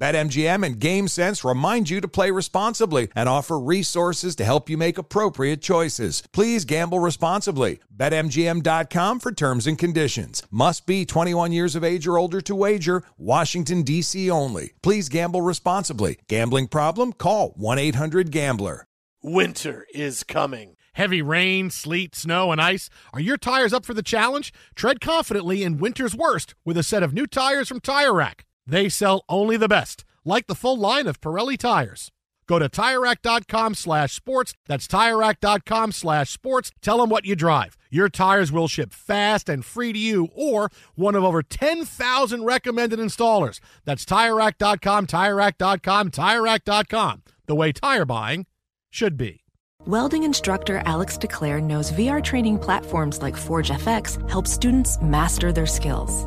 BetMGM and GameSense remind you to play responsibly and offer resources to help you make appropriate choices. Please gamble responsibly. BetMGM.com for terms and conditions. Must be 21 years of age or older to wager. Washington, D.C. only. Please gamble responsibly. Gambling problem? Call 1 800 Gambler. Winter is coming. Heavy rain, sleet, snow, and ice. Are your tires up for the challenge? Tread confidently in winter's worst with a set of new tires from Tire Rack. They sell only the best, like the full line of Pirelli tires. Go to TireRack.com slash sports. That's TireRack.com slash sports. Tell them what you drive. Your tires will ship fast and free to you or one of over 10,000 recommended installers. That's TireRack.com, TireRack.com, TireRack.com. The way tire buying should be. Welding instructor Alex DeClaire knows VR training platforms like Forge FX help students master their skills.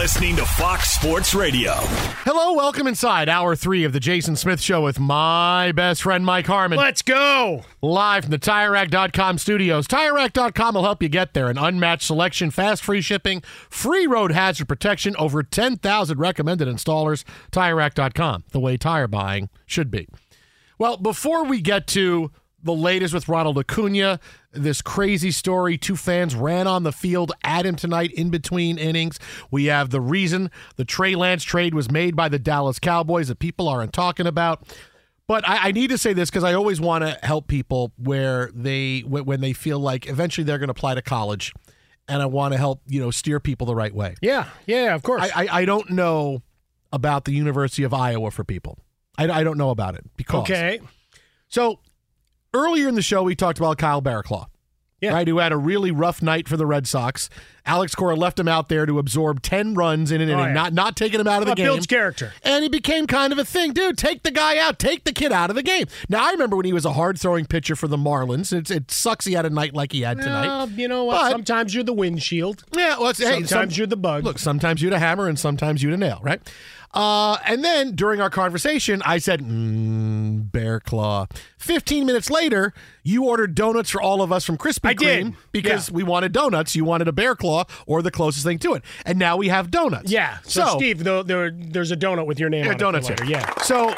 Listening to Fox Sports Radio. Hello, welcome inside hour three of the Jason Smith Show with my best friend Mike Harmon. Let's go. Live from the TireRack.com studios. TireRack.com will help you get there. An unmatched selection, fast free shipping, free road hazard protection, over 10,000 recommended installers. TireRack.com, the way tire buying should be. Well, before we get to the latest with Ronald Acuna, this crazy story. Two fans ran on the field at him tonight in between innings. We have the reason the Trey Lance trade was made by the Dallas Cowboys that people aren't talking about. But I, I need to say this because I always want to help people where they when they feel like eventually they're going to apply to college, and I want to help you know steer people the right way. Yeah, yeah, of course. I, I, I don't know about the University of Iowa for people. I, I don't know about it because okay. So earlier in the show, we talked about Kyle Barraclough, Yeah. right? Who had a really rough night for the Red Sox. Alex Cora left him out there to absorb ten runs in an Oh, inning, yeah. not not taking him out of the game. builds character. And he became kind of a thing, dude. Take the guy out, take the kid out of the game. Now I remember when he was a hard throwing pitcher for the Marlins. It's, it sucks he had a night like he had tonight. Well, you know what? But- sometimes you're the windshield. Yeah, well, it's, hey, Sometimes you're the bug. Look, sometimes you're a hammer and sometimes you're a nail, right? Uh, and then during our conversation, I said, mm, Bear Claw. 15 minutes later, you ordered donuts for all of us from Krispy. Kreme because Yeah. we wanted donuts. You wanted a Bear Claw or the closest thing to it. And now we have donuts. Yeah. So, Steve, there, there, there's a donut with your name Yeah, on donuts it. here. Yeah. So,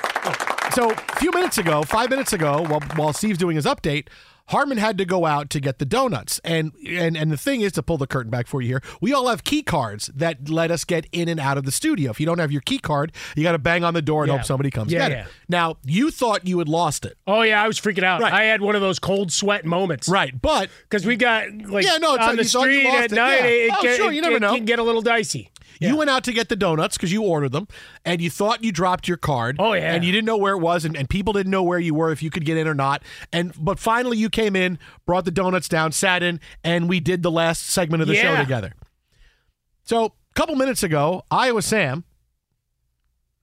so a few minutes ago, five minutes ago, while, while Steve's doing his update, Harmon had to go out to get the donuts, and and and the thing is to pull the curtain back for you here. We all have key cards that let us get in and out of the studio. If you don't have your key card, you got to bang on the door and Yeah. hope somebody comes Yeah, get yeah. it. Now you thought you had lost it, Oh yeah, I was freaking out. Right. I had one of those cold sweat moments. right? But Because we got like Yeah, no, it's on the you thought you street lost at it. night. It, Oh, sure, you never know. can get a little dicey. You went out to get the donuts because you ordered them, and you thought you dropped your card. Oh, yeah. and you didn't know where it was, and, and people didn't know where you were if you could get in or not. And but finally, you came in, brought the donuts down, sat in, and we did the last segment of the show together. So a couple minutes ago, Iowa Sam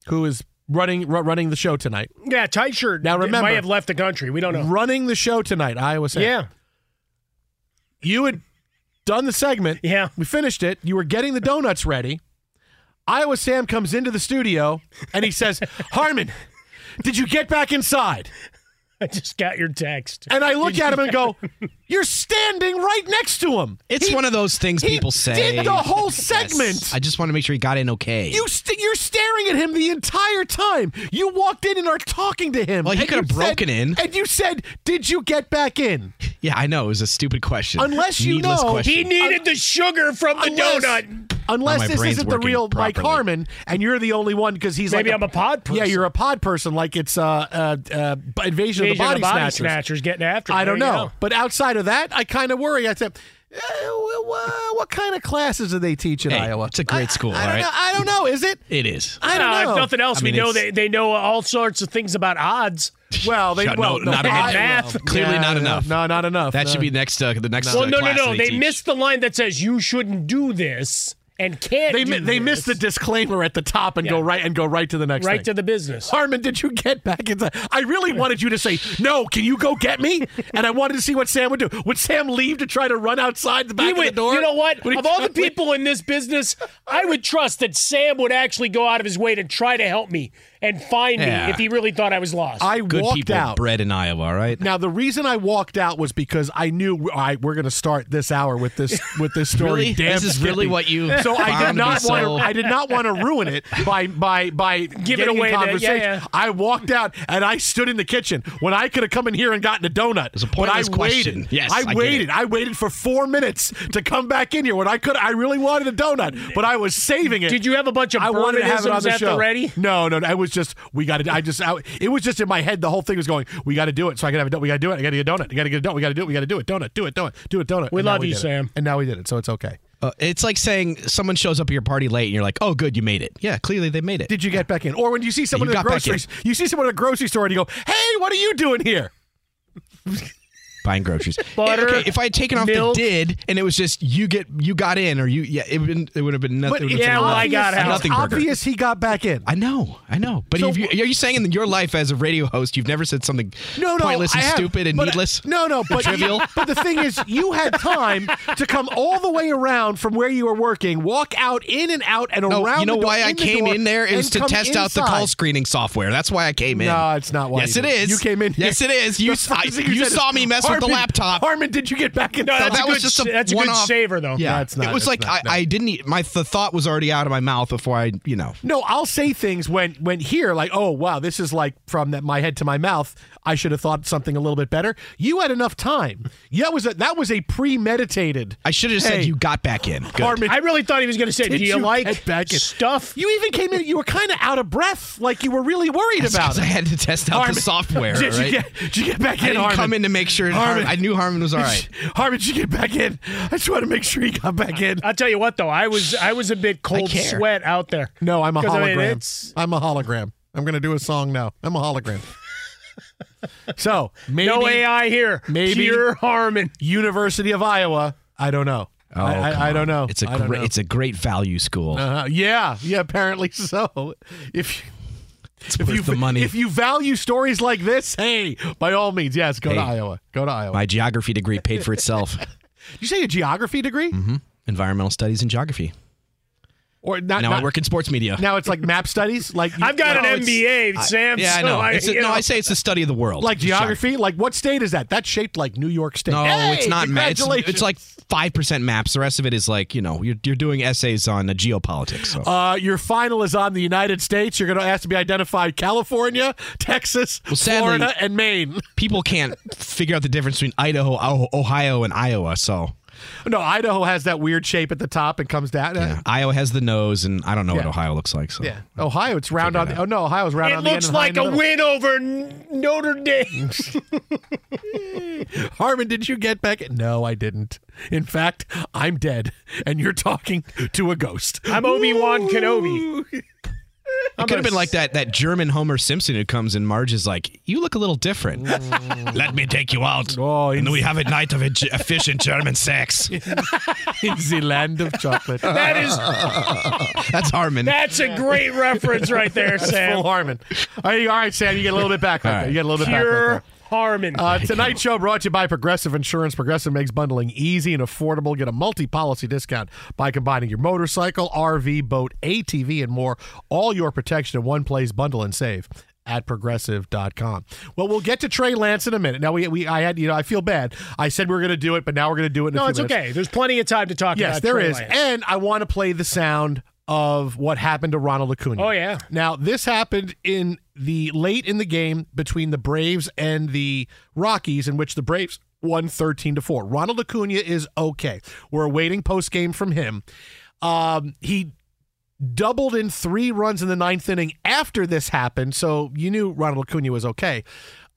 who is running ru- running the show tonight. Yeah, tight shirt. Now, remember- might have left the country. We don't know. Running the show tonight, Iowa Sam. Yeah, You had done the segment. Yeah. We finished it. You were getting the donuts ready. Iowa Sam comes into the studio and he says, Harmon, did you get back inside? I just got your text. And I look at him and go, You're standing right next to him. It's He- one of those things he people say. did the whole Yes. segment. I just want to make sure he got in okay. You st- you're staring at him the entire time. You walked in and are talking to him. Well, he And could have you said- broken in. And you said, "Did you get back in?" yeah, I know it was a stupid question. Unless you Needless know- question. He needed the sugar from the Unless- donut. Unless my this brain's isn't the working real Mike properly. Harmon, and you're the only one because he's Maybe like I'm a pod Yeah, you're a pod person, like it's uh, uh, uh, Invasion, Invasion of the Body, Body Snatchers. Snatchers getting after. I don't There you know, go. but outside of that, I kind of worry. I said. eh, well, what kind of classes do they teach in Hey, Iowa? it's a great I- school, I, all don't know. I don't know. Is it? it is. I don't No, know. If nothing else, I mean, we know they, they know all sorts of things about odds. Well, they No, well, no, not I- enough. well, Math. Clearly yeah, not enough. No, not enough. That No. should be next. Uh, the next. Well, uh, no, no, class no. they They missed the line that says you shouldn't do this and can't. They mi- they missed the disclaimer at the top and go right and go right to the next right thing. to the business. Harmon, did you get back inside? I really wanted you to say, no, can you go get me? And I wanted to see what Sam would do. Would Sam leave to try to run outside the back of the door? You know what? Of all the people in this business, I would trust that Sam would actually go out of his way to try to help me and find Yeah. me if he really thought I was lost. I Good walked people out. bred in Iowa, right? Now the reason I walked out was because I knew all right, we're going to start this hour with this with this story. Really? Damn This is really what you So I did not want so- to. I did not want to ruin it by by by Give it getting away in that- conversation. yeah, yeah. I walked out and I stood in the kitchen when I could have come in here and gotten a donut. was a but I pointless question. waited. Yes, I I waited. I waited for four minutes to come back in here when I could. I really wanted a donut, but I was saving it. Did you have a bunch of I wanted to have it on Bermanisms the at the show. ready? No, no, no. I was just we got to. I just. I, it was just in my head. The whole thing was going. We got to do it. So I can have a. donut. We got to do it. I got to get a donut. I got to get a donut. We got to do it. We got to do it. Donut. Do it. Donut. Do it. Donut. We And now love you, did it. Sam. And now we did it. So it's okay. Uh, it's like saying someone shows up at your party late and you're like, oh, good, you made it. Yeah, clearly they made it. Did you get back in? Or when you see someone you in the got back in. grocery, you see someone at a grocery store and you go, "Hey, what are you doing here?" Buying groceries. Butter, okay, if I had taken off milk. the did and it was just you get you got in or you yeah it would it would have been nothing. But it would it's have Yeah, well, I got out. it's Nothing burger. obvious he got back in. I know, I know. But So you, are you saying in your life as a radio host, you've never said something No, no, pointless and have, stupid and but- needless? No, no, but trivial? But the thing is, you had time to come all the way around from where you were working, walk out, in and out, and No, around. you know the door, why I in the came door, in there? It was and to come test out the call screening software. That's why I came in. No, it's not why. Yes, you it did. is. You came in. Yes, it is. You the s- first I- thing you saw me mess with the laptop." Harmon, did you get back in? No, that's that a was good, just a that's a good one-off- saver, though. Yeah, No, it's not. It was like not. I, I didn't. My the thought was already out of my mouth before I, you know. No, I'll say things when when here like, oh wow, this is like from that my head to my mouth. I should have thought something a little bit better. You had enough time. Yeah, that was a, that was a premeditated. I should have Hey, said you got back in. Good. Harmon, I really thought he was going to say, Did "Do you, you like get back in? stuff?" You even came in. You were kind of out of breath, like you were really worried That's about 'cause it. I had to test out Harmon, the software. Did right? you get? Did you get back I in? didn't Harmon? come in to make sure. Harmon. Harmon, I knew Harmon was all right. Harmon, should get back in? I just want to make sure he got back in. I'll tell you what, though, I was I was a bit cold care. sweat out there. No, I'm a 'Cause, I hologram. mean, it's- I'm a hologram. I'm going to do a song now. I'm a hologram. so maybe no AI here. maybe- pure Harmon. University of Iowa. I don't know. Oh, I, I, come I don't on. know. It's a I don't great. know. It's a great value school. Uh-huh. Yeah, yeah. Apparently so. If if worth you the money. if you value stories like this, hey, by all means, yes, go to Iowa. Go to Iowa. My geography degree paid for itself. you say a geography degree, Mm-hmm. Environmental studies and geography. Or not? Now not- I work in sports media. Now it's like map studies. Like you- I've got no, an MBA, Sam. yeah, I so know. I, It's a- you no, know. I say it's the study of the world. Like geography. geography, like what state is that? That's shaped like New York State. No, Hey, it's not. Ma- it's, Congratulations. it's like five percent maps. The rest of it is like you know you're you're doing essays on uh, geopolitics. So. Uh, your final is on the United States. You're going to ask to be identified California, Texas, Well, sadly- Florida, and Maine. People can't figure out the difference between Idaho, Oh- Ohio, and Iowa. So No, Idaho has that weird shape at the top and comes down. yeah. Iowa has the nose, and I don't know what Ohio looks like. So Yeah. Ohio, it's round on the. Oh no, Ohio's round It on the end. looks like a win over Notre Dame. Harmon, did you get back? No, I didn't. In fact, I'm dead, and you're talking to a ghost. I'm Obi Wan Kenobi. It could have been like that that German Homer Simpson who comes and Marge is like, "You look a little different. Mm. Let me take you out, Oh, and we have a night of a, a fish and German sex." in the land of chocolate. That is That's Harmon. that's a great reference right there, Full Sam. Harmon. All right, all right, Sam, you get a little bit back. Right there. You get a little bit back. right Pure there. Harmon. Uh, tonight's show brought to you by Progressive Insurance. Progressive makes bundling easy and affordable. Get a multi-policy discount by combining your motorcycle, RV, boat, ATV, and more. All your protection in one place. Bundle and save at progressive.com. Well, we'll get to Trey Lance in a minute. Now we we I had you know I feel bad. I said we are going to do it, but now we're going to do it in a no, few it's minutes. okay. There's plenty of time to talk Yes, about there Trey is. Lance. And I want to play the sound of what happened to Ronald Acuna. Oh, yeah. Now, this happened in the late in the game between the Braves and the Rockies in which the Braves won 13 to 4. Ronald Acuna is okay. We're awaiting post game from him. Um, he doubled in three runs in the ninth inning after this happened, so you knew Ronald Acuna was okay.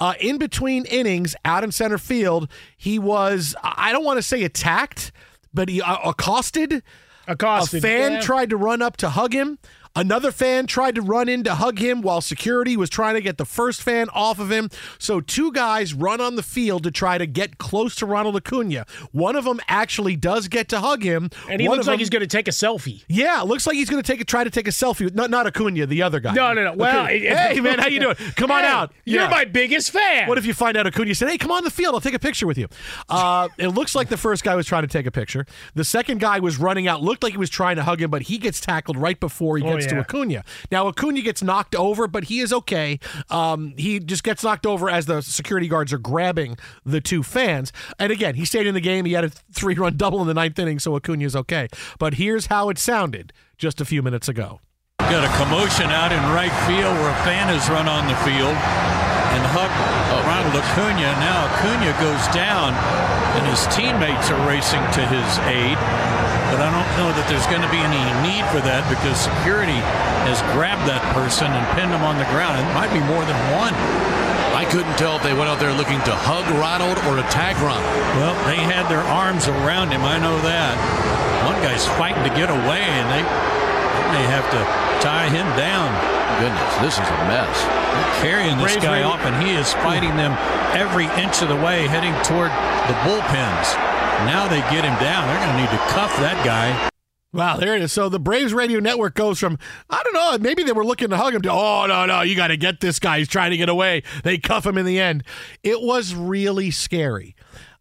Uh, in between innings, out in center field, he was, I don't want to say attacked, but he uh, accosted. Accosted, A fan yeah. tried to run up to hug him. Another fan tried to run in to hug him while security was trying to get the first fan off of him. So two guys run on the field to try to get close to Ronald Acuna. One of them actually does get to hug him, and he One looks like them- he's going to take a selfie. yeah, looks like he's going to take a try to take a selfie. with- Not not Acuna, the other guy. No, no, no. Well, it- hey man, how you doing? Come on Hey, out. You're Yeah. my biggest fan. What if you find out Acuna said, "Hey, come on the field. I'll take a picture with you." Uh, it looks like the first guy was trying to take a picture. The second guy was running out. Looked like he was trying to hug him, but he gets tackled right before he Oh, gets to. Acuna. Now Acuna gets knocked over, but he is okay. Um, he just gets knocked over as the security guards are grabbing the two fans. And again, he stayed in the game. He had a three-run double in the ninth inning, so Acuna is okay. But here's how it sounded just a few minutes ago. Got a commotion out in right field where a fan has run on the field and hugged Ronald Acuna. Now Acuna goes down and his teammates are racing to his aid. But I don't know that there's going to be any need for that because security has grabbed that person and pinned him on the ground. It might be more than one. I couldn't tell if they went out there looking to hug Ronald or attack Ronald. Well, they had their arms around him. I know that. One guy's fighting to get away, and they may have to tie him down. Goodness, this is a mess. They're carrying this Braves guy radio- off, and he is fighting them every inch of the way, heading toward the bullpens. Now they get him down. They're going to need to cuff that guy. Wow, there it is. So the Braves radio network goes from, I don't know, maybe they were looking to hug him to, oh, no, no, you got to get this guy. He's trying to get away. They cuff him in the end. It was really scary.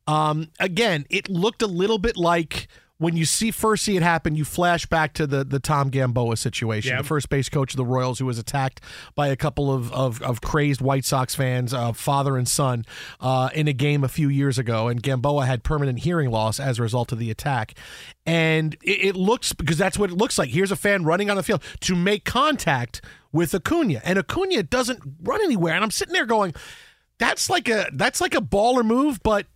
Um, again, it looked a little bit like when you see first see it happen, you flash back to the the Tom Gamboa situation, Yep. the first base coach of the Royals, who was attacked by a couple of of, of crazed White Sox fans, uh, father and son, uh, in a game a few years ago, and Gamboa had permanent hearing loss as a result of the attack. And it, it looks because that's what it looks like. Here's a fan running on the field to make contact with Acuna, and Acuna doesn't run anywhere. And I'm sitting there going, "That's like a that's like a baller move, but."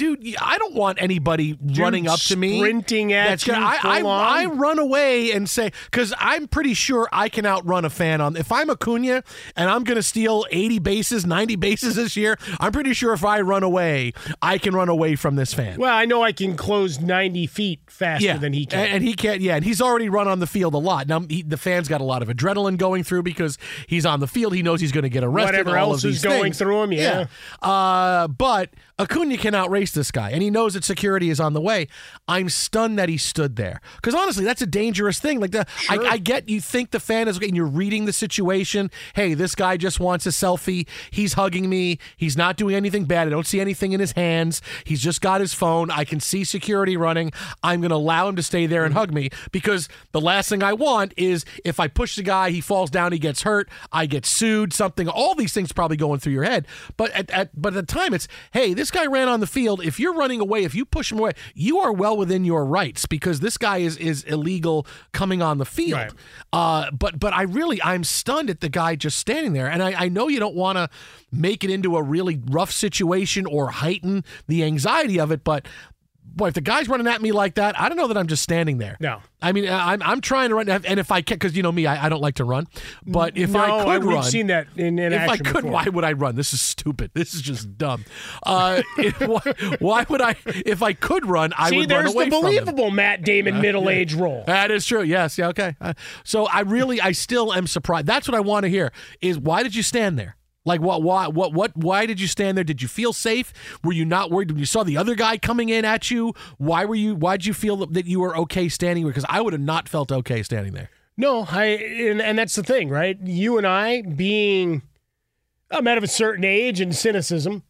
Dude, I don't want anybody running up to me, sprinting at That's gonna- you I, I? I run away and say because I'm pretty sure I can outrun a fan on. If I'm Acuna and I'm going to steal 80 bases, 90 bases this year, I'm pretty sure if I run away, I can run away from this fan. Well, I know I can close 90 feet faster than he can. And, and he can't. Yeah, and he's already run on the field a lot. Now he, the fans got a lot of adrenaline going through because he's on the field. He knows he's going to get arrested. Whatever all else is going things. through him, yeah. Uh, but Acuna can outrace this guy, and he knows that security is on the way. I'm stunned that he stood there because honestly, that's a dangerous thing. Like the, I, I get you think the fan is and you're reading the situation. Hey, this guy just wants a selfie. He's hugging me. He's not doing anything bad. I don't see anything in his hands. He's just got his phone. I can see security running. I'm going to allow him to stay there and mm-hmm. hug me because the last thing I want is if I push the guy, he falls down, he gets hurt, I get sued, something. All these things probably going through your head. But at, at but at the time, it's hey, this guy ran on the field. If you're running away, if you push him away, you are well within your rights because this guy is is illegal coming on the field. Right. Uh, but but I really I'm stunned at the guy just standing there, and I, I know you don't want to make it into a really rough situation or heighten the anxiety of it, but boy, if the guy's running at me like that, I don't know that I'm just standing there. No. I mean, I'm, I'm trying to run, and if I can, because you know me, I, I don't like to run. But if no, I could run, we've run, seen that in, in if I could, before. why would I run? This is stupid. This is just dumb. Uh, if, why, why would I? If I could run, I See, would run there's away the believable Matt Damon middle age role. That is true. Yes. Yeah. Okay. Uh, so I really, I still am surprised. That's what I want to hear. Is why did you stand there? Like what? Why? What? What? Why did you stand there? Did you feel safe? Were you not worried when you saw the other guy coming in at you? Why were you? Why did you feel that you were okay standing? Because I would have not felt okay standing there. No, I and, and that's the thing, right? You and I being a man of a certain age and cynicism,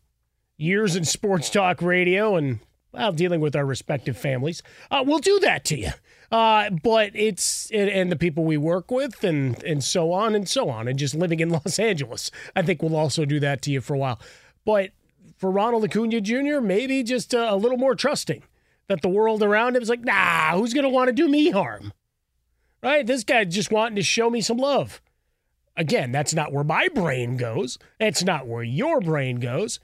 years in sports talk radio, and well, dealing with our respective families, uh, we'll do that to you. Uh, but it's and, and the people we work with, and and so on and so on, and just living in Los Angeles, I think we'll also do that to you for a while. But for Ronald Acuna Jr., maybe just a, a little more trusting that the world around him is like, nah, who's gonna want to do me harm? right? This guy just wanting to show me some love. Again, that's not where my brain goes. It's not where your brain goes.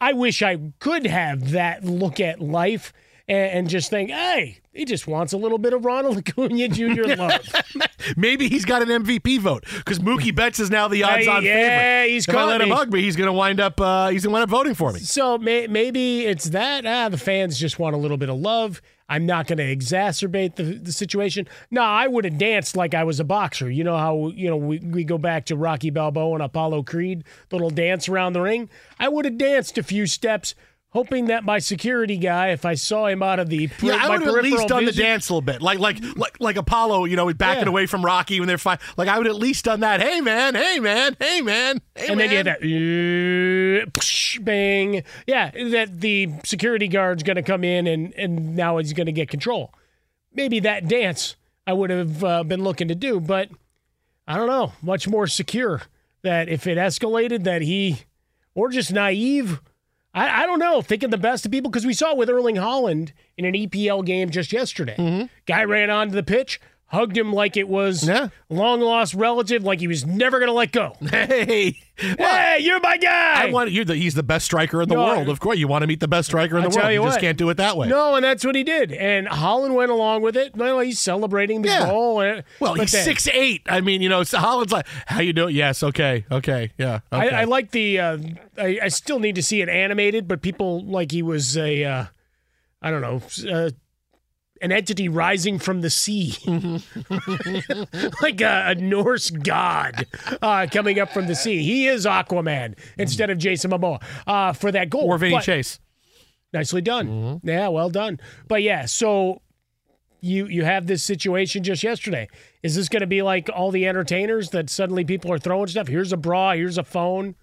I wish I could have that look at life and, and just think, hey, he just wants a little bit of Ronald Acuna Jr. love. Maybe he's got an MVP vote because Mookie Betts is now the odds-on yeah, favorite. he's if I let him me. hug me, he's going to wind up. Uh, he's going to wind up voting for me. So may, maybe it's that. Ah, the fans just want a little bit of love. I'm not going to exacerbate the, the situation. No, I would have danced like I was a boxer. You know how you know we, we go back to Rocky Balboa and Apollo Creed, little dance around the ring. I would have danced a few steps, hoping that my security guy, if I saw him out of the per- Yeah, I would have at least done the dance a little bit, like like like like Apollo, you know, backing Yeah. away from Rocky when they're fine. Like I would at least done that. Hey man, hey man, hey man, hey and man. then you had that uh, psh, bang. Yeah, that the security guard's going to come in and, and now he's going to get control. Maybe that dance I would have uh, been looking to do, but I don't know. Much more secure that if it escalated, that he, or just naive. I, I don't know. Thinking the best of people because we saw it with Erling Haaland in an EPL game just yesterday. Mm-hmm. Guy ran onto the pitch, hugged him like it was Yeah. long lost relative, like he was never going to let go. Hey, Hey, you're my guy. I want you. He's the best striker in the No, world. Of course, you want to meet the best striker in I'll the world. you You just can't do it that way. No, and that's what he did. And Haaland went along with it. Well, he's celebrating the Yeah. goal. And, Well, he's then- six eight. I mean, you know, so Haaland's like, how you doing? Yes, okay, okay, yeah. Okay. I, I like the. Uh, I, I still need to see it animated, but people like he was a. Uh, I don't know. Uh, an entity rising from the sea, like a, a Norse god uh, coming up from the sea. He is Aquaman instead of Jason Momoa uh, for that goal. or Vinny But- Chase. Nicely done. Yeah, well done. But yeah, so you you have this situation just yesterday. Is this going to be like all the entertainers that suddenly people are throwing stuff? Here's a bra, here's a phone,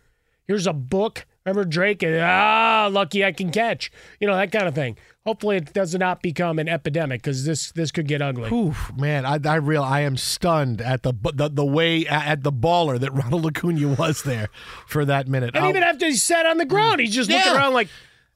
here's a book. Remember Drake? Ah, lucky I can catch. You know that kind of thing. Hopefully, it does not become an epidemic because this this could get ugly. Oof, man, I, I real I am stunned at the the, the way at the baller that Ronald Acuna was there for that minute. And Oh, even after he sat on the ground, he's just looking around like,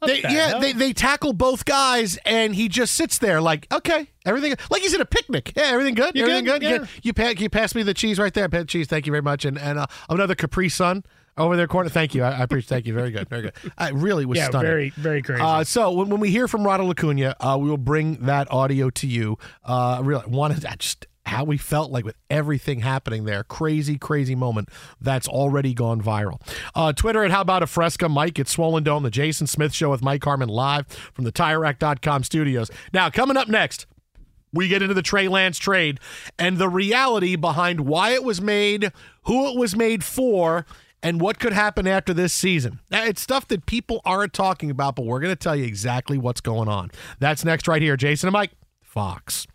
they, the yeah, hell? they, they tackle both guys, and he just sits there like, okay, everything like he's at a picnic. Yeah, everything good. You everything good? good. Yeah. You, pa- you pass me the cheese right there. Pa- Cheese, thank you very much. And and uh, another Capri Sun over there corner. Thank you. I, I appreciate. Thank you. Very good. Very good. I really was yeah, stunning. very very crazy. Uh, so when, when we hear from Ronald Acuna, uh, we will bring that audio to you. Uh, really wanted to just how we felt like with everything happening there. Crazy, crazy moment that's already gone viral. Uh, Twitter at How About a Fresca, Mike at Swollen Dome, the Jason Smith Show with Mike Harmon live from the TireRack.com studios. Now, coming up next, we get into the Trey Lance trade and the reality behind why it was made, who it was made for, and what could happen after this season. It's stuff that people aren't talking about, but we're going to tell you exactly what's going on. That's next right here. Jason and Mike, Fox.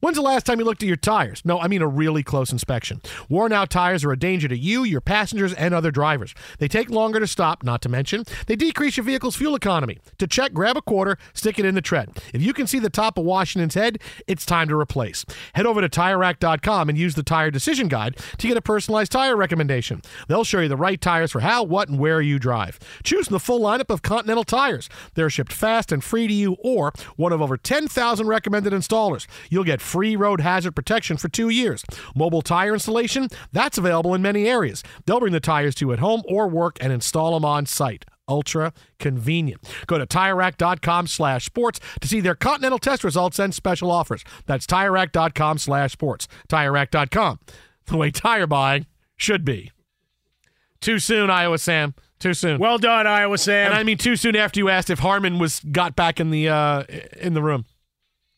When's the last time you looked at your tires? No, I mean a really close inspection. Worn out tires are a danger to you, your passengers, and other drivers. They take longer to stop, not to mention, they decrease your vehicle's fuel economy. To check, grab a quarter, stick it in the tread. If you can see the top of Washington's head, it's time to replace. Head over to TireRack.com and use the Tire Decision Guide to get a personalized tire recommendation. They'll show you the right tires for how, what, and where you drive. Choose from the full lineup of Continental tires. They're shipped fast and free to you or one of over 10,000 recommended installers. You'll get free road hazard protection for two years. Mobile tire installation, that's available in many areas. They'll bring the tires to you at home or work and install them on site. ultra convenient. Go to TireRack.com slash sports to see their Continental test results and special offers. That's TireRack.com slash sports. TireRack.com, the way tire buying should be. Too soon, Iowa Sam. Too soon. Well done, Iowa Sam. and I mean too soon after you asked if Harmon was got back in the uh, in the room.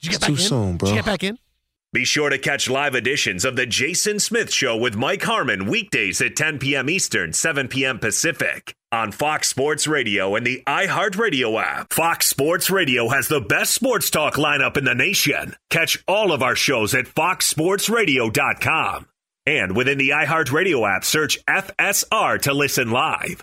Did you get back too in? soon, bro. Did you get back in? Be sure to catch live editions of The Jason Smith Show with Mike Harmon weekdays at 10 p.m. Eastern, 7 p.m. Pacific on Fox Sports Radio and the iHeartRadio app. Fox Sports Radio has the best sports talk lineup in the nation. Catch all of our shows at foxsportsradio.com. And within the iHeartRadio app, search FSR to listen live.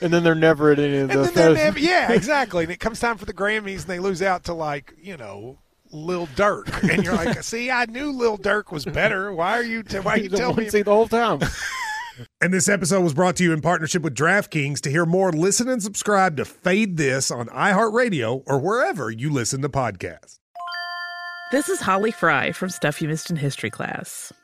and then they're never at any of and the. then they're never, yeah, exactly. And it comes time for the Grammys, and they lose out to like you know Lil Durk, and you're like, see, I knew Lil Durk was better. Why are you? T- why are you You telling me? to see the whole time. And this episode was brought to you in partnership with DraftKings. To hear more, listen and subscribe to Fade This on iHeartRadio or wherever you listen to podcasts. This is Holly Fry from Stuff You Missed in History class.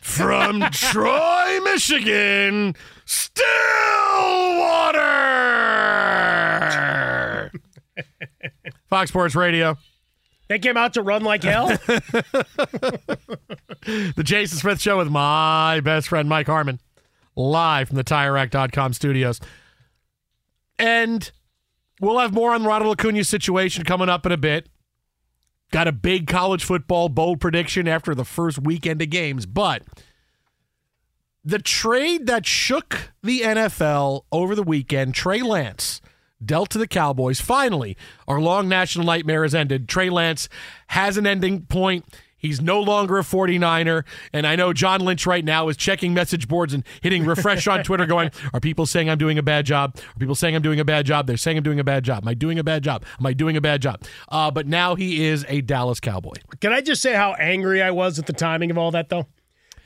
From Troy, Michigan, Stillwater. Fox Sports Radio. They came out to run like hell. the Jason Smith Show with my best friend Mike Harmon, live from the TireRack.com studios. And we'll have more on the Ronald Acuna situation coming up in a bit. Got a big college football bold prediction after the first weekend of games, but the trade that shook the NFL over the weekend, Trey Lance dealt to the Cowboys. Finally, our long national nightmare has ended. Trey Lance has an ending point. He's no longer a 49er. And I know John Lynch right now is checking message boards and hitting refresh on Twitter, going, Are people saying I'm doing a bad job? Are people saying I'm doing a bad job? They're saying I'm doing a bad job. Am I doing a bad job? Am I doing a bad job? Uh, but now he is a Dallas Cowboy. Can I just say how angry I was at the timing of all that, though?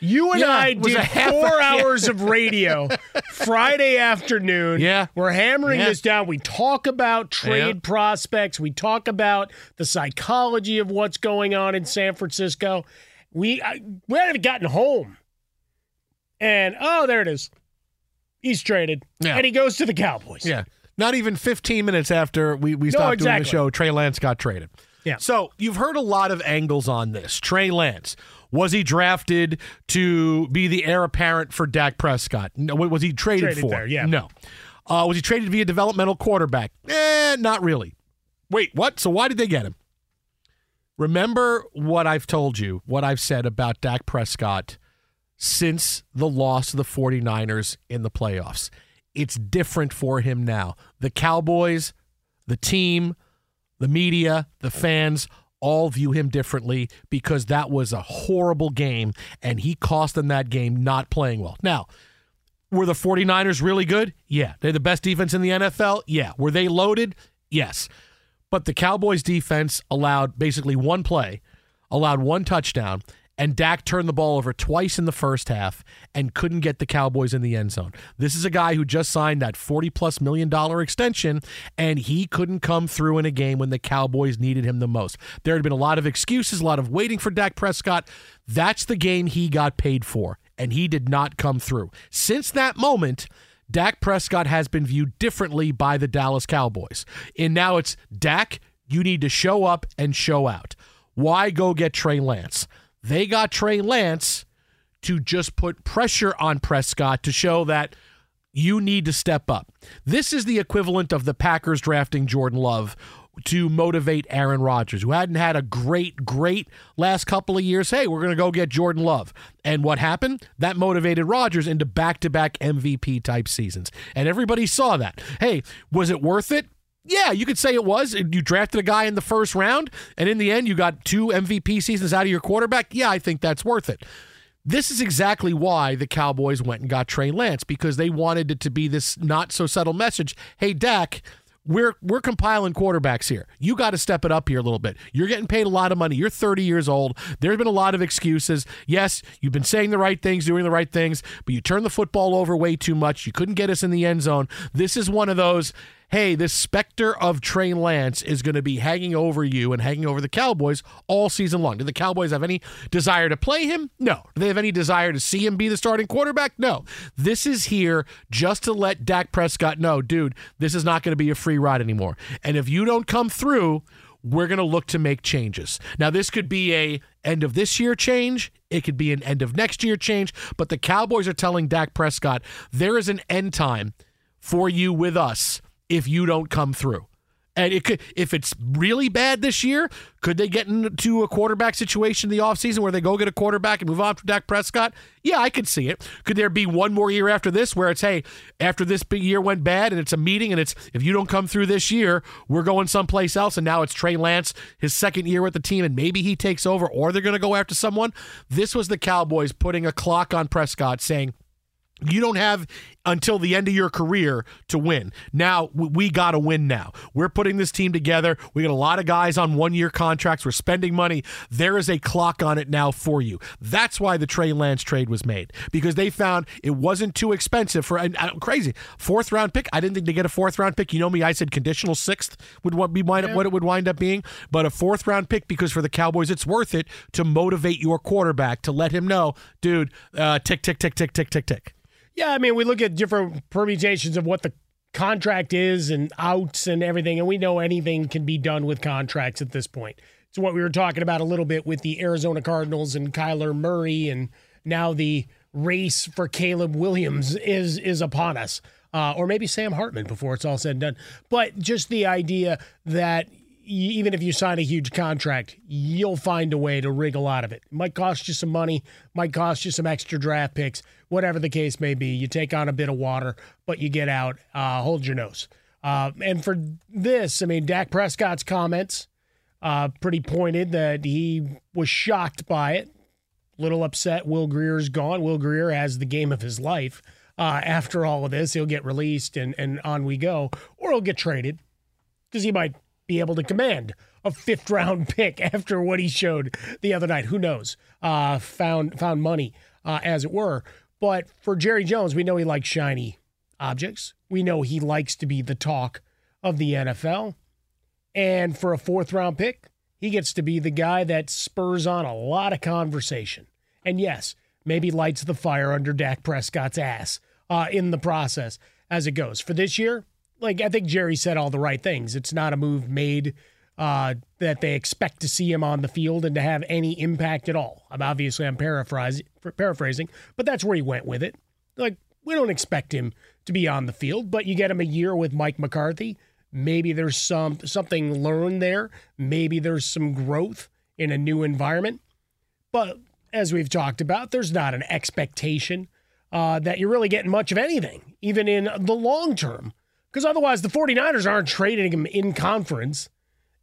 You and Yeah, I did four hours of radio Friday afternoon. Yeah. We're hammering Yeah. this down. We talk about trade Yeah. prospects. We talk about the psychology of what's going on in San Francisco. We, I, we hadn't gotten home. And, oh, there it is. He's traded. Yeah. And he goes to the Cowboys. Yeah. Not even 15 minutes after we, we No, stopped doing the show, Trey Lance got traded. Yeah. So you've heard a lot of angles on this. Trey Lance. Was he drafted to be the heir apparent for Dak Prescott? No. Was he traded, Traded for? there, yeah. No. Uh, was he traded to be a developmental quarterback? Eh, not really. Wait, what? So why did they get him? Remember what I've told you, what I've said about Dak Prescott since the loss to the 49ers in the playoffs. It's different for him now. The Cowboys, the team, the media, the fans all view him differently because that was a horrible game and he cost them that game not playing well. Now, were the 49ers really good? Yeah. They're the best defense in the NFL? Yeah. Were they loaded? Yes. But the Cowboys defense allowed basically one play, allowed one touchdown, and Dak turned the ball over twice in the first half and couldn't get the Cowboys in the end zone. This is a guy who just signed that 40 plus million dollar extension and he couldn't come through in a game when the Cowboys needed him the most. There had been a lot of excuses, a lot of waiting for Dak Prescott. That's the game he got paid for and he did not come through. Since that moment, Dak Prescott has been viewed differently by the Dallas Cowboys. And now it's Dak, you need to show up and show out. Why go get Trey Lance? They got Trey Lance to just put pressure on Prescott to show that you need to step up. This is the equivalent of the Packers drafting Jordan Love to motivate Aaron Rodgers, who hadn't had a great, great last couple of years. Hey, we're going to go get Jordan Love. And what happened? That motivated Rodgers into back to back MVP type seasons. And everybody saw that. Hey, was it worth it? Yeah, you could say it was. You drafted a guy in the first round, and in the end, you got two MVP seasons out of your quarterback. Yeah, I think that's worth it. This is exactly why the Cowboys went and got Trey Lance because they wanted it to be this not so subtle message. Hey, Dak, we're we're compiling quarterbacks here. You got to step it up here a little bit. You're getting paid a lot of money. You're 30 years old. There's been a lot of excuses. Yes, you've been saying the right things, doing the right things, but you turn the football over way too much. You couldn't get us in the end zone. This is one of those hey, this specter of Trey Lance is going to be hanging over you and hanging over the Cowboys all season long. Do the Cowboys have any desire to play him? No. Do they have any desire to see him be the starting quarterback? No. This is here just to let Dak Prescott know, dude, this is not going to be a free ride anymore. And if you don't come through, we're going to look to make changes. Now this could be a end of this year change, it could be an end of next year change, but the Cowboys are telling Dak Prescott there is an end time for you with us if you don't come through. And it could, if it's really bad this year, could they get into a quarterback situation in the offseason where they go get a quarterback and move on from Dak Prescott? Yeah, I could see it. Could there be one more year after this where it's, hey, after this big year went bad and it's a meeting and it's, if you don't come through this year, we're going someplace else. And now it's Trey Lance, his second year with the team, and maybe he takes over or they're going to go after someone. This was the Cowboys putting a clock on Prescott saying, you don't have until the end of your career to win. Now we got to win now. We're putting this team together. We got a lot of guys on one-year contracts. We're spending money. There is a clock on it now for you. That's why the Trey Lance trade was made because they found it wasn't too expensive for and, uh, crazy fourth round pick. I didn't think to get a fourth round pick. You know me, I said conditional sixth would what be wind up what it would wind up being, but a fourth round pick because for the Cowboys it's worth it to motivate your quarterback to let him know, dude, uh, tick tick tick tick tick tick tick. Yeah, I mean, we look at different permutations of what the contract is and outs and everything, and we know anything can be done with contracts at this point. It's what we were talking about a little bit with the Arizona Cardinals and Kyler Murray, and now the race for Caleb Williams is is upon us, uh, or maybe Sam Hartman before it's all said and done. But just the idea that even if you sign a huge contract, you'll find a way to wriggle out of it. it. Might cost you some money, might cost you some extra draft picks, whatever the case may be. You take on a bit of water, but you get out. Uh, hold your nose. Uh, and for this, I mean, Dak Prescott's comments, uh, pretty pointed that he was shocked by it. Little upset. Will Grier's gone. Will Grier has the game of his life. Uh, after all of this, he'll get released and, and on we go, or he'll get traded because he might be able to command a fifth round pick after what he showed the other night. Who knows? Uh, found found money, uh, as it were. But for Jerry Jones, we know he likes shiny objects. We know he likes to be the talk of the NFL. And for a fourth round pick, he gets to be the guy that spurs on a lot of conversation. And yes, maybe lights the fire under Dak Prescott's ass uh, in the process as it goes. For this year, like I think Jerry said all the right things. It's not a move made uh, that they expect to see him on the field and to have any impact at all. I'm obviously I'm paraphrasing, paraphrasing, but that's where he went with it. Like we don't expect him to be on the field, but you get him a year with Mike McCarthy. Maybe there's some something learned there. Maybe there's some growth in a new environment. But as we've talked about, there's not an expectation uh, that you're really getting much of anything, even in the long term because otherwise, the 49ers aren't trading him in conference.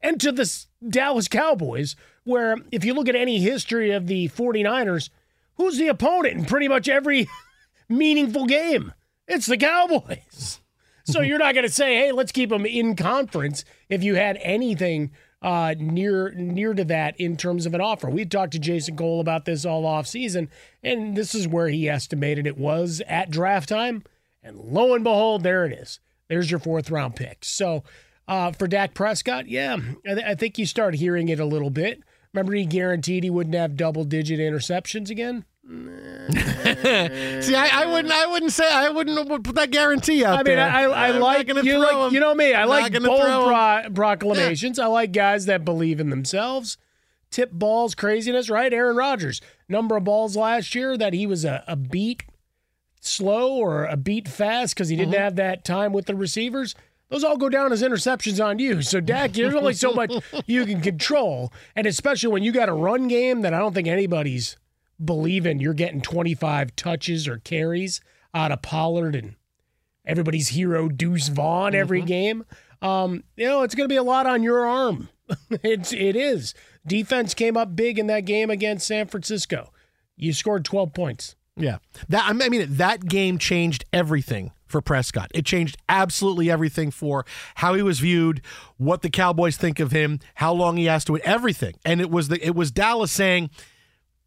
and to the Dallas Cowboys, where if you look at any history of the 49ers, who's the opponent in pretty much every meaningful game? It's the Cowboys. So you're not going to say, "Hey, let's keep them in conference." If you had anything uh, near near to that in terms of an offer, we talked to Jason Cole about this all off season, and this is where he estimated it was at draft time, and lo and behold, there it is. There's your fourth round pick. So uh, for Dak Prescott, yeah, I, th- I think you start hearing it a little bit. Remember, he guaranteed he wouldn't have double digit interceptions again. See, I, I wouldn't. I wouldn't say. I wouldn't put that guarantee out I mean, there. I, I I'm like you. Like, you know me. I I'm like bold pro- proclamations. I like guys that believe in themselves. Tip balls, craziness, right? Aaron Rodgers, number of balls last year that he was a, a beat slow or a beat fast because he didn't Mm-hmm. have that time with the receivers. Those all go down as interceptions on you. So Dak, there's only so much you can control, and especially when you got a run game that I don't think anybody's believing you're getting 25 touches or carries out of Pollard and everybody's hero Deuce Vaughn every game. Um, you know, it's going to be a lot on your arm. it's it is. Defense came up big in that game against San Francisco. You scored 12 points. Yeah, that I mean that game changed everything for Prescott. It changed absolutely everything for how he was viewed, what the Cowboys think of him, how long he has to wait, everything. And it was the it was Dallas saying,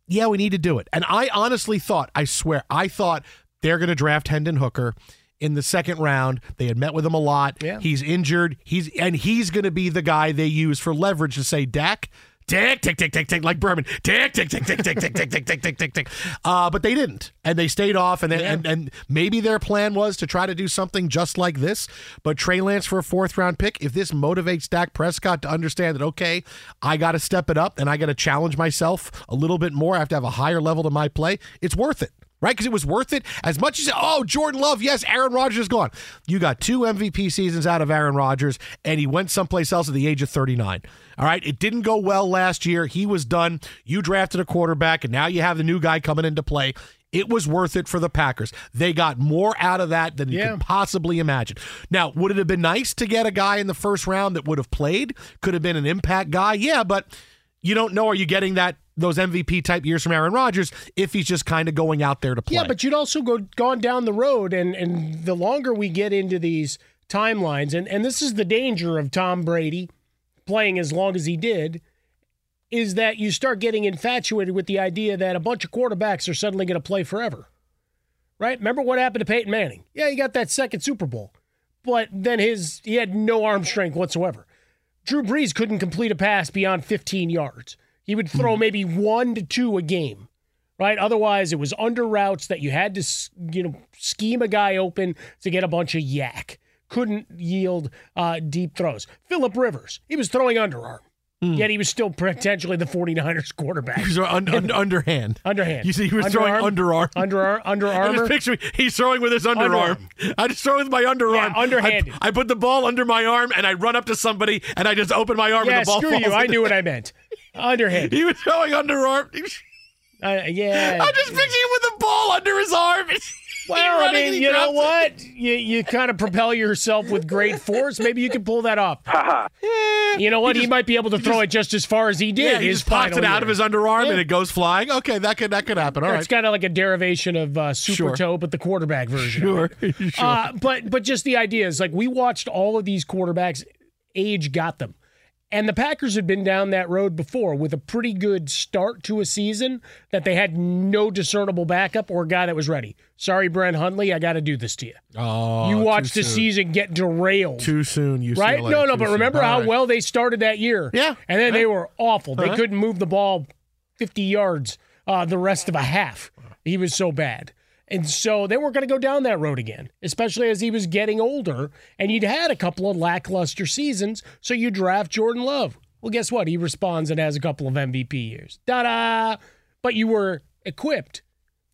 "Yeah, we need to do it." And I honestly thought, I swear, I thought they're going to draft Hendon Hooker in the second round. They had met with him a lot. Yeah. He's injured. He's and he's going to be the guy they use for leverage to say, "Dak, tick, tick, tick, tick, tick, like Berman, tick, tick, tick, tick, tick, tick, tick, tick, tick, tick, tick, tick. Uh, but they didn't, and they stayed off, and, they, and and maybe their plan was to try to do something just like this. But Trey Lance for a fourth round pick, if this motivates Dak Prescott to understand that, okay, I got to step it up and I got to challenge myself a little bit more. I have to have a higher level to my play. It's worth it. Right, because it was worth it as much as oh Jordan Love, yes, Aaron Rodgers is gone. You got two MVP seasons out of Aaron Rodgers, and he went someplace else at the age of thirty nine. All right, it didn't go well last year. He was done. You drafted a quarterback, and now you have the new guy coming into play. It was worth it for the Packers. They got more out of that than you Yeah. could possibly imagine. Now, would it have been nice to get a guy in the first round that would have played? Could have been an impact guy, yeah, but you don't know. Are you getting that those MVP type years from Aaron Rodgers if he's just kind of going out there to play? Yeah, but you'd also go gone down the road, and and the longer we get into these timelines, and and this is the danger of Tom Brady playing as long as he did, is that you start getting infatuated with the idea that a bunch of quarterbacks are suddenly going to play forever. Right? Remember what happened to Peyton Manning? Yeah, he got that second Super Bowl, but then his he had no arm strength whatsoever. Drew Brees couldn't complete a pass beyond 15 yards. He would throw maybe one to two a game, right? Otherwise, it was under routes that you had to, you know, scheme a guy open to get a bunch of YAC. Couldn't yield uh, deep throws. Philip Rivers, he was throwing underarm, yet he was still potentially the 49ers quarterback. He was un- un- underhand. Underhand. You see, he was throwing underarm. Underarm. Under I Armour. just picture me, he's throwing with his underarm. I just throw with my underarm. Yeah, underhanded. I, I put the ball under my arm and I run up to somebody and I just open my arm Yeah, and the ball screw falls. you. I knew what I meant. Underhand. He was throwing underarm. Uh, yeah. I'm just picturing him with a ball under his arm. Well, I mean, you know what? You you kind of propel yourself with great force. Maybe you can pull that off. you know what? He, might be able to throw it just as far as he did. Yeah, he just pops it out year. of his underarm Yeah. and it goes flying. Okay, that could that could happen. All It's right. kind of like a derivation of uh, Super Sure. Toe, but the quarterback version. Sure, sure. Uh, but but just the idea is like we watched all of these quarterbacks. Age got them. And the Packers had been down that road before with a pretty good start to a season that they had no discernible backup or guy that was ready. Sorry, Brett Hundley, I got to do this to you. Oh, you watched the soon. season get derailed. Too soon, UCLA. right? No, no, but soon. remember All how right. well they started that year. Yeah. And then Yeah. they were awful. They Uh-huh. couldn't move the ball 50 yards uh, the rest of a half. He was so bad. And so they weren't going to go down that road again, especially as he was getting older and you'd had a couple of lackluster seasons. So you draft Jordan Love. Well, guess what? He responds and has a couple of MVP years. Da da! But you were equipped,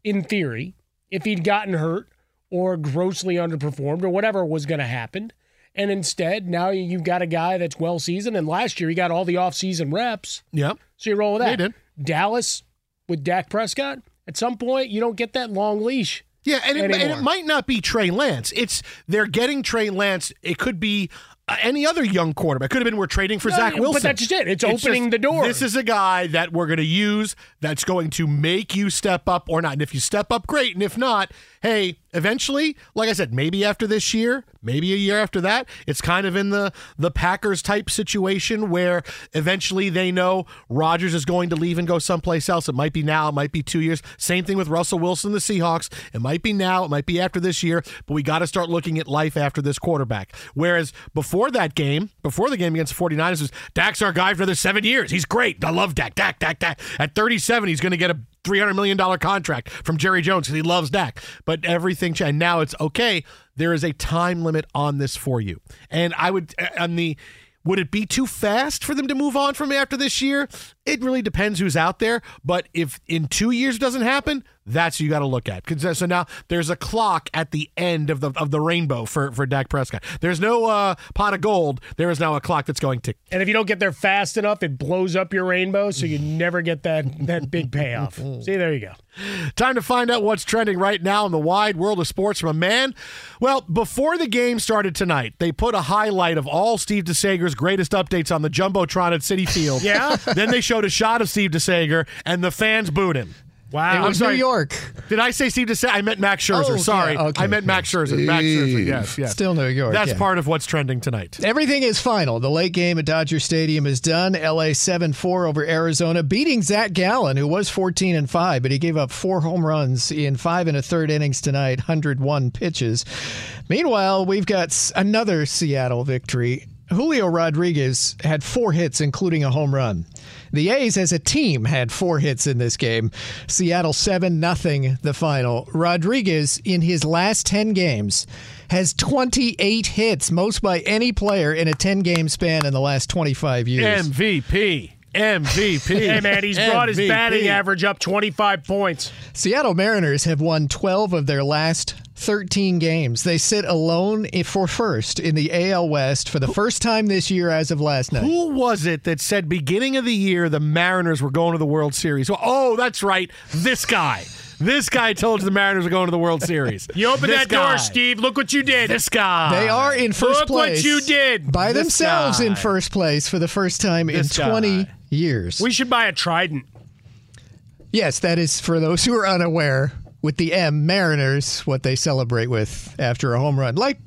in theory, if he'd gotten hurt or grossly underperformed or whatever was going to happen. And instead, now you've got a guy that's well seasoned. And last year, he got all the offseason reps. Yep. So you roll with that. he did. Dallas with Dak Prescott, at some point, you don't get that long leash. Yeah, and it, and it might not be Trey Lance. It's they're getting Trey Lance. It could be uh, any other young quarterback. It could have been we're trading for No, Zach Wilson. but that's just it. It's opening the door. This is a guy that we're going to use that's going to make you step up or not. And if you step up, great. And if not, hey, eventually, like I said, maybe after this year, maybe a year after that, it's kind of in the the Packers type situation where eventually they know Rodgers is going to leave and go someplace else. It might be now, it might be two years. Same thing with Russell Wilson, the Seahawks. It might be now, it might be after this year, but we got to start looking at life after this quarterback. Whereas before that game, before the game against the 49ers, was Dak's our guy for another seven years. He's great. I love Dak, Dak, Dak, Dak. At 37, he's going to get a $300 million contract from Jerry Jones because he loves Dak. But everything changed. Now it's okay. There is a time limit on this for you. And I would, on the, would it be too fast for them to move on from after this year? It really depends who's out there. But if in two years it doesn't happen, that's you got to look at. uh, So now there's a clock at the end of the of the rainbow for for Dak Prescott. There's no uh, pot of gold. There is now a clock that's going tick. And if you don't get there fast enough, it blows up your rainbow, so you never get that that big payoff. See, there you go. Time to find out what's trending right now in the wide world of sports from a man. Well, before the game started tonight, they put a highlight of all Steve DeSager's greatest updates on the Jumbotron at Citi Field. Yeah? then they showed a shot of Steve DeSager, and the fans booed him. Wow. It was I'm sorry. New York. Did I say Steve DeSager? I meant Max Scherzer. Oh, sorry. yeah, okay. I meant Max Scherzer. Max Scherzer. Yes, yes. Still New York. That's yeah. part of what's trending tonight. Everything is final. The late game at Dodger Stadium is done. LA 7 4 over Arizona, beating Zach Gallen, who was 14 and 5, but he gave up four home runs in five and a third innings tonight, 101 pitches. Meanwhile, we've got another Seattle victory. Julio Rodriguez had four hits, including a home run. The A's as a team had four hits in this game. Seattle 7 nothing the final. Rodriguez in his last 10 games has 28 hits, most by any player in a 10 game span in the last 25 years. MVP. MVP. Hey, man, he's brought his batting average up 25 points. Seattle Mariners have won 12 of their last 13 games. They sit alone i- for first in the AL West for the first time this year as of last night. Who was it that said beginning of the year the Mariners were going to the World Series? Oh, that's right. This guy. This guy told you the Mariners were going to the World Series. You opened This that guy. door, Steve. Look what you did. This guy. They are in first Look place. what you did. By This themselves in first place for the first time This in 20 guy. years. We should buy a Trident. Yes, that is for those who are unaware. With the M, Mariners, what they celebrate with after a home run, like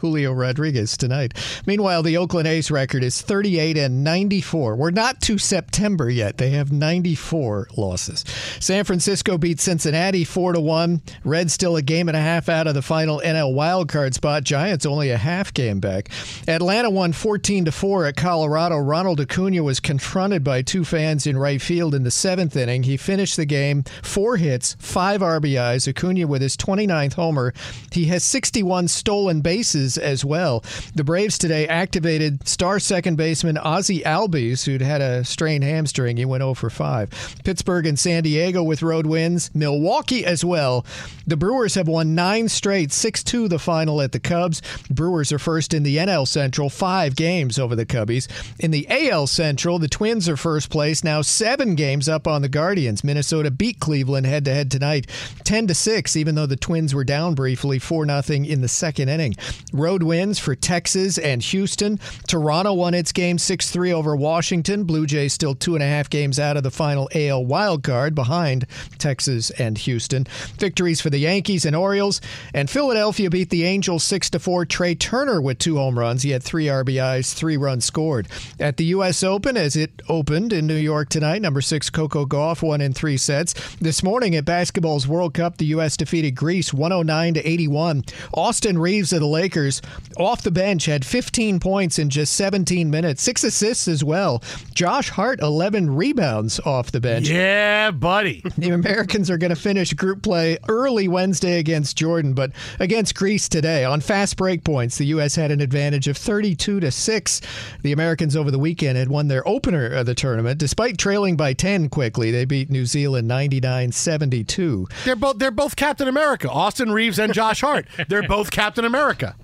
Julio Rodriguez tonight. Meanwhile, the Oakland A's record is 38 and 94. We're not to September yet. They have 94 losses. San Francisco beat Cincinnati 4 to 1. Reds still a game and a half out of the final NL wildcard spot. Giants only a half game back. Atlanta won 14 to 4 at Colorado. Ronald Acuna was confronted by two fans in right field in the seventh inning. He finished the game, four hits, five RBIs. Acuna with his 29th homer. He has 61 stolen bases as well. The Braves today activated star second baseman Ozzie Albies, who'd had a strained hamstring. He went 0 for 5. Pittsburgh and San Diego with road wins. Milwaukee as well. The Brewers have won nine straight, 6 2 the final at the Cubs. Brewers are first in the NL Central, five games over the Cubbies. In the AL Central, the Twins are first place, now seven games up on the Guardians. Minnesota beat Cleveland head to head tonight, 10 to 6, even though the Twins were down briefly, 4 0 in the second inning. Road wins for Texas and Houston. Toronto won its game 6 3 over Washington. Blue Jays still two and a half games out of the final AL wild card behind Texas and Houston. Victories for the Yankees and Orioles. And Philadelphia beat the Angels 6 4. Trey Turner with two home runs. He had three RBIs, three runs scored. At the U.S. Open, as it opened in New York tonight, number six Coco Gauff won in three sets. This morning at basketball's World Cup, the U.S. defeated Greece 109 to 81. Austin Reaves of the Lakers off the bench had 15 points in just 17 minutes, six assists as well. Josh Hart 11 rebounds off the bench. Yeah, buddy. The Americans are going to finish group play early Wednesday against Jordan, but against Greece today on fast break points, the U.S. had an advantage of 32 to six. The Americans over the weekend had won their opener of the tournament, despite trailing by 10 quickly. They beat New Zealand 99-72. They're both they're both Captain America. Austin Reaves and Josh Hart. They're both Captain America.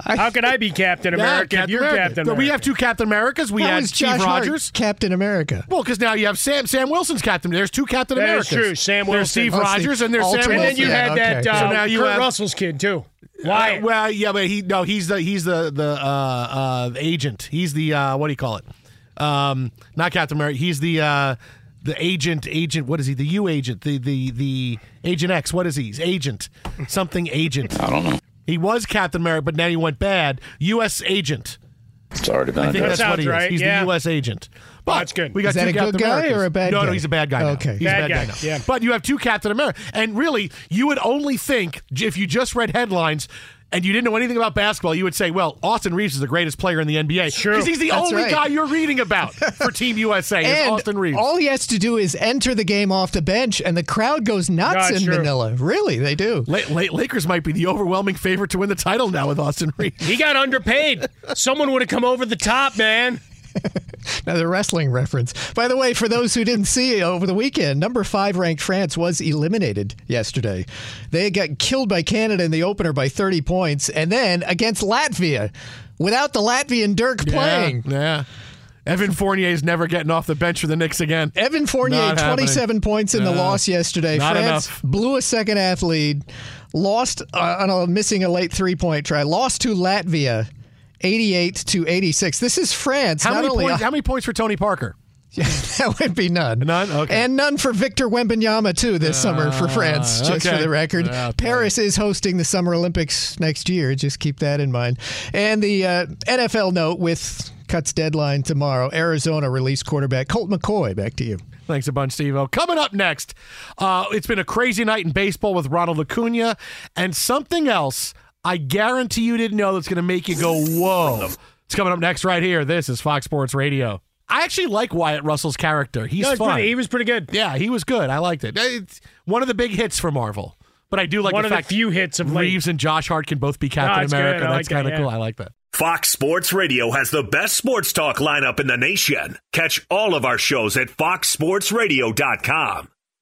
How can I be Captain America? if you're Captain America. We have two Captain Americas. We How had is Steve Josh Hart Rogers. Captain America. Well, because now you have Sam Sam Wilson's Captain. There's two Captain That Americas. is true. Sam Wilson, There's Steve Oh, Rogers Steve- and there's Sam alternate. And then you Yeah, had that okay. uh, So now you Kurt have- Russell's kid too. Why? Uh, well, yeah, but he no, he's the he's the the uh, uh, agent. He's the uh, what do you call it? Um, not Captain America. He's the uh, the agent. Agent. What is he? The U agent. The the the Agent X. What is he? He's agent. Something agent. I don't know. He was Captain America, but now he went bad. U.S. agent. It's already been I think That that's what sounds he is. right, He's yeah. the U.S. agent. But that's good. We got Is that two a good guy Americas. or a bad no, guy? No, he's a bad guy. now. Okay. he's Bad a bad guy, guy, now. yeah. But you have two Captain America, and really, you would only think if you just read headlines. And you didn't know anything about basketball, you would say, "Well, Austin Reaves is the greatest player in the NBA True. because he's the That's only right. guy you're reading about for Team USA is And Austin Reaves." all he has to do is enter the game off the bench, and the crowd goes nuts No, it's in true. Manila. Really, they do. La- La- Lakers might be the overwhelming favorite to win the title now with Austin Reaves. He got underpaid. Someone would have come over the top, man. Another wrestling reference. By the way, for those who didn't see over the weekend, number five ranked France was eliminated yesterday. They got killed by Canada in the opener by 30 points, and then against Latvia, without the Latvian Dirk playing. Yeah, yeah. Evan Fournier is never getting off the bench for the Knicks again. Evan Fournier, Not happening. 27 points in the loss yesterday. Not France enough. blew a second half lead, lost uh, on a missing a late three point try, lost to Latvia 88 to 86. This is France. How many only points? How many points for Tony Parker? that would be none. None? Okay. And none for Victor Wembanyama, too, this summer for France, just okay. for the record. Yeah, okay. Paris is hosting the Summer Olympics next year. Just keep that in mind. And the uh, NFL note with cuts deadline tomorrow. Arizona released quarterback Colt McCoy. Back to you. Thanks a bunch, Steve Coming up next, uh, it's been a crazy night in baseball with Ronald Acuna and something else I guarantee you didn't know that's going to make you go, whoa. It's coming up next right here. This is Fox Sports Radio. I actually like Wyatt Russell's character. He's No, fun. pretty- he was pretty good. Yeah, he was good. I liked it. It's one of the big hits for Marvel. But I do like One the of the few hits of late. Reaves and Josh Hart can both be Captain it's good. America. I like That's that, kind of yeah. cool. I like that. Fox Sports Radio has the best sports talk lineup in the nation. Catch all of our shows at foxsportsradio.com.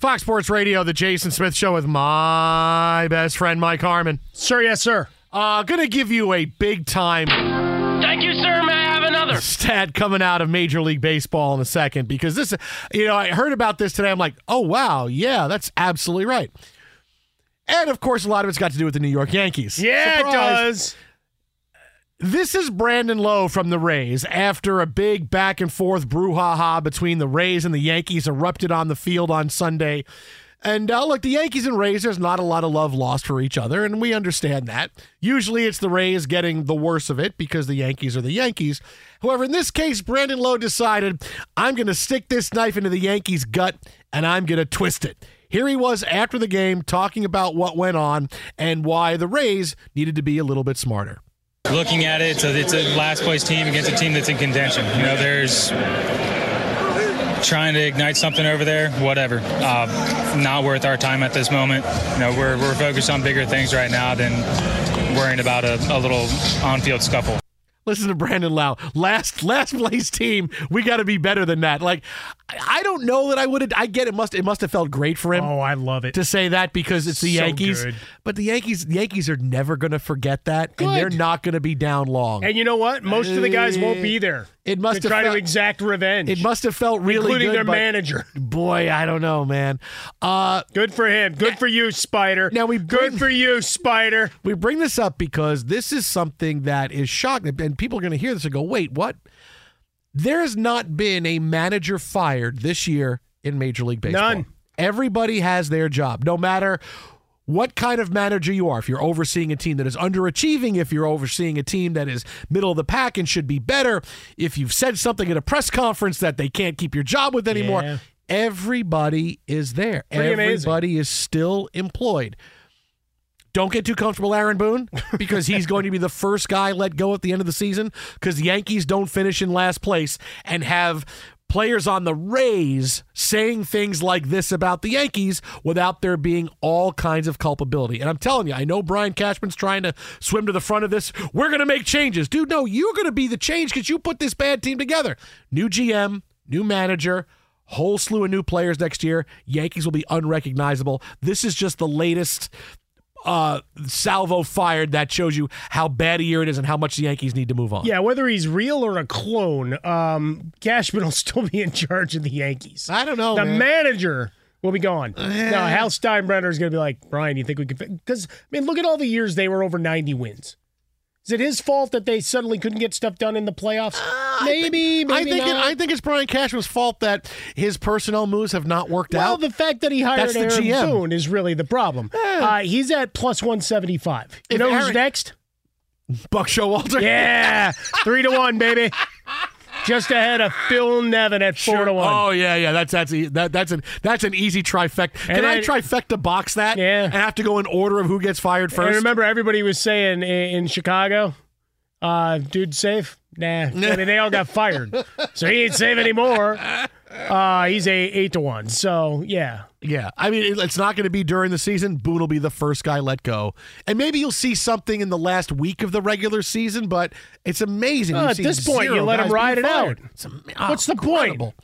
Fox Sports Radio, the Jason Smith Show with my best friend Mike Harmon. Sir, yes, sir. Uh, gonna give you a big time Thank you, sir. May I have another? stat coming out of Major League Baseball in a second because this, you know, I heard about this today. I'm like, oh wow, yeah, that's absolutely right. And of course, a lot of it's got to do with the New York Yankees. Yeah, Surprise. it does. This is Brandon Lowe from the Rays after a big back and forth brouhaha between the Rays and the Yankees erupted on the field on Sunday. And uh, look, the Yankees and Rays, there's not a lot of love lost for each other, and we understand that. Usually it's the Rays getting the worst of it because the Yankees are the Yankees. However, in this case, Brandon Lowe decided, I'm going to stick this knife into the Yankees' gut and I'm going to twist it. Here he was after the game talking about what went on and why the Rays needed to be a little bit smarter. Looking at it, it's a, it's a last place team against a team that's in contention. You know, there's trying to ignite something over there, whatever. Uh, not worth our time at this moment. You know, we're, we're focused on bigger things right now than worrying about a, a little on-field scuffle. Listen to Brandon Lowe. Last last place team. We got to be better than that. Like I don't know that I would have. I get it. Must it must have felt great for him. Oh, I love it to say that because it's the So Yankees. good. But the Yankees, the Yankees are never going to forget that, and they're not going to be down long. And you know what? Most of the guys won't be eh, there. It must to have try felt- to exact revenge. It must have felt really including good, their but- manager. Boy, I don't know, man. Uh, good for him. Good for you, Spider. Now we good for you, Spider. We bring this up because this is something that is shocking, and people are going to hear this and go, "Wait, what?" There has not been a manager fired this year in Major League Baseball. None. Everybody has their job, no matter what kind of manager you are. If you're overseeing a team that is underachieving, if you're overseeing a team that is middle of the pack and should be better, if you've said something at a press conference that they can't keep your job with anymore, Yeah. everybody is there. Pretty amazing. everybody is still employed. Don't get too comfortable, Aaron Boone, because he's going to be the first guy let go at the end of the season because the Yankees don't finish in last place and have players on the Rays saying things like this about the Yankees without there being all kinds of culpability. And I'm telling you, I know Brian Cashman's trying to swim to the front of this. We're going to make changes. Dude, no, you're going to be the change because you put this bad team together. New GM, new manager, whole slew of new players next year. Yankees will be unrecognizable. This is just the latest uh, salvo fired that shows you how bad a year it is and how much the Yankees need to move on. Yeah, whether he's real or a clone, um, Cashman will still be in charge of the Yankees. I don't know. The man. manager will be gone. Eh. Now, Hal Steinbrenner is going to be like, Brian, you think we could? Because I mean, look at all the years they were over ninety wins. Is it his fault that they suddenly couldn't get stuff done in the playoffs? maybe, maybe Uh, I think it. I think it's Brian Cashman's fault that his personnel moves have not worked well, out. Well, the fact that he hired That's the Aaron GM. Boone is really the problem. Uh, he's at plus one seventy five. You If know who's next? Buck Showalter. Yeah, three to one, baby. Just ahead of Phil Nevin at four to one. Oh yeah, yeah. That's that's that, that's an that's an easy trifecta. Can And I then- trifecta box that? Yeah. And have to go in order of who gets fired And first. remember, everybody was saying in, in Chicago, uh, dude, safe? Nah. I mean, they all got fired. So he ain't safe anymore. Uh, he's a eight to one. So, yeah. Yeah, I mean, it's not going to be during the season. Boone will be the first guy let go, and maybe you'll see something in the last week of the regular season. But it's amazing. We've at this point, you let him ride it out. fired. It's am- oh, What's the incredible.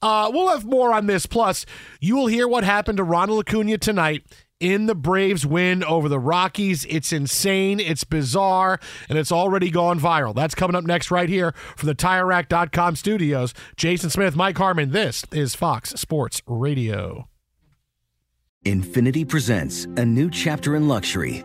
Uh, we'll have more on this. Plus, you will hear what happened to Ronald Acuna tonight in the Braves win over the Rockies. It's insane, it's bizarre, and it's already gone viral. That's coming up next right here from the TireRack.com studios. Jason Smith, Mike Harmon. This is Fox Sports Radio. Infiniti presents a new chapter in luxury,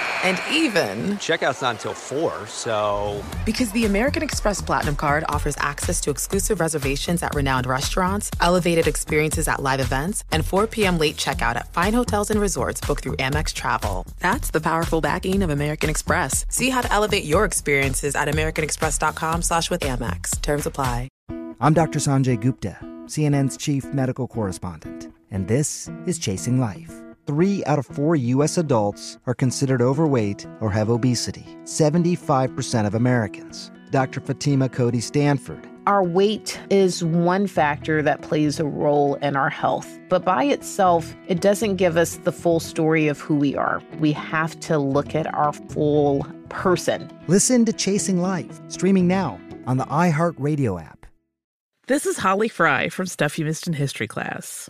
And even, Checkout's not until 4, so. because the American Express Platinum card offers access to exclusive reservations at renowned restaurants, elevated experiences at live events, and 4 p.m. late checkout at fine hotels and resorts booked through Amex Travel. That's the powerful backing of American Express. See how to elevate your experiences at americanexpress.com slash with Amex. Terms apply. I'm Dr. Sanjay Gupta, CNN's chief medical correspondent, and this is Chasing Life. Three out of four U.S. adults are considered overweight or have obesity, 75% of Americans. Dr. Fatima Cody Stanford. Our weight is one factor that plays a role in our health, but by itself, it doesn't give us the full story of who we are. We have to look at our full person. Listen to Chasing Life, streaming now on the iHeartRadio app. This is Holly Fry from Stuff You Missed in History class.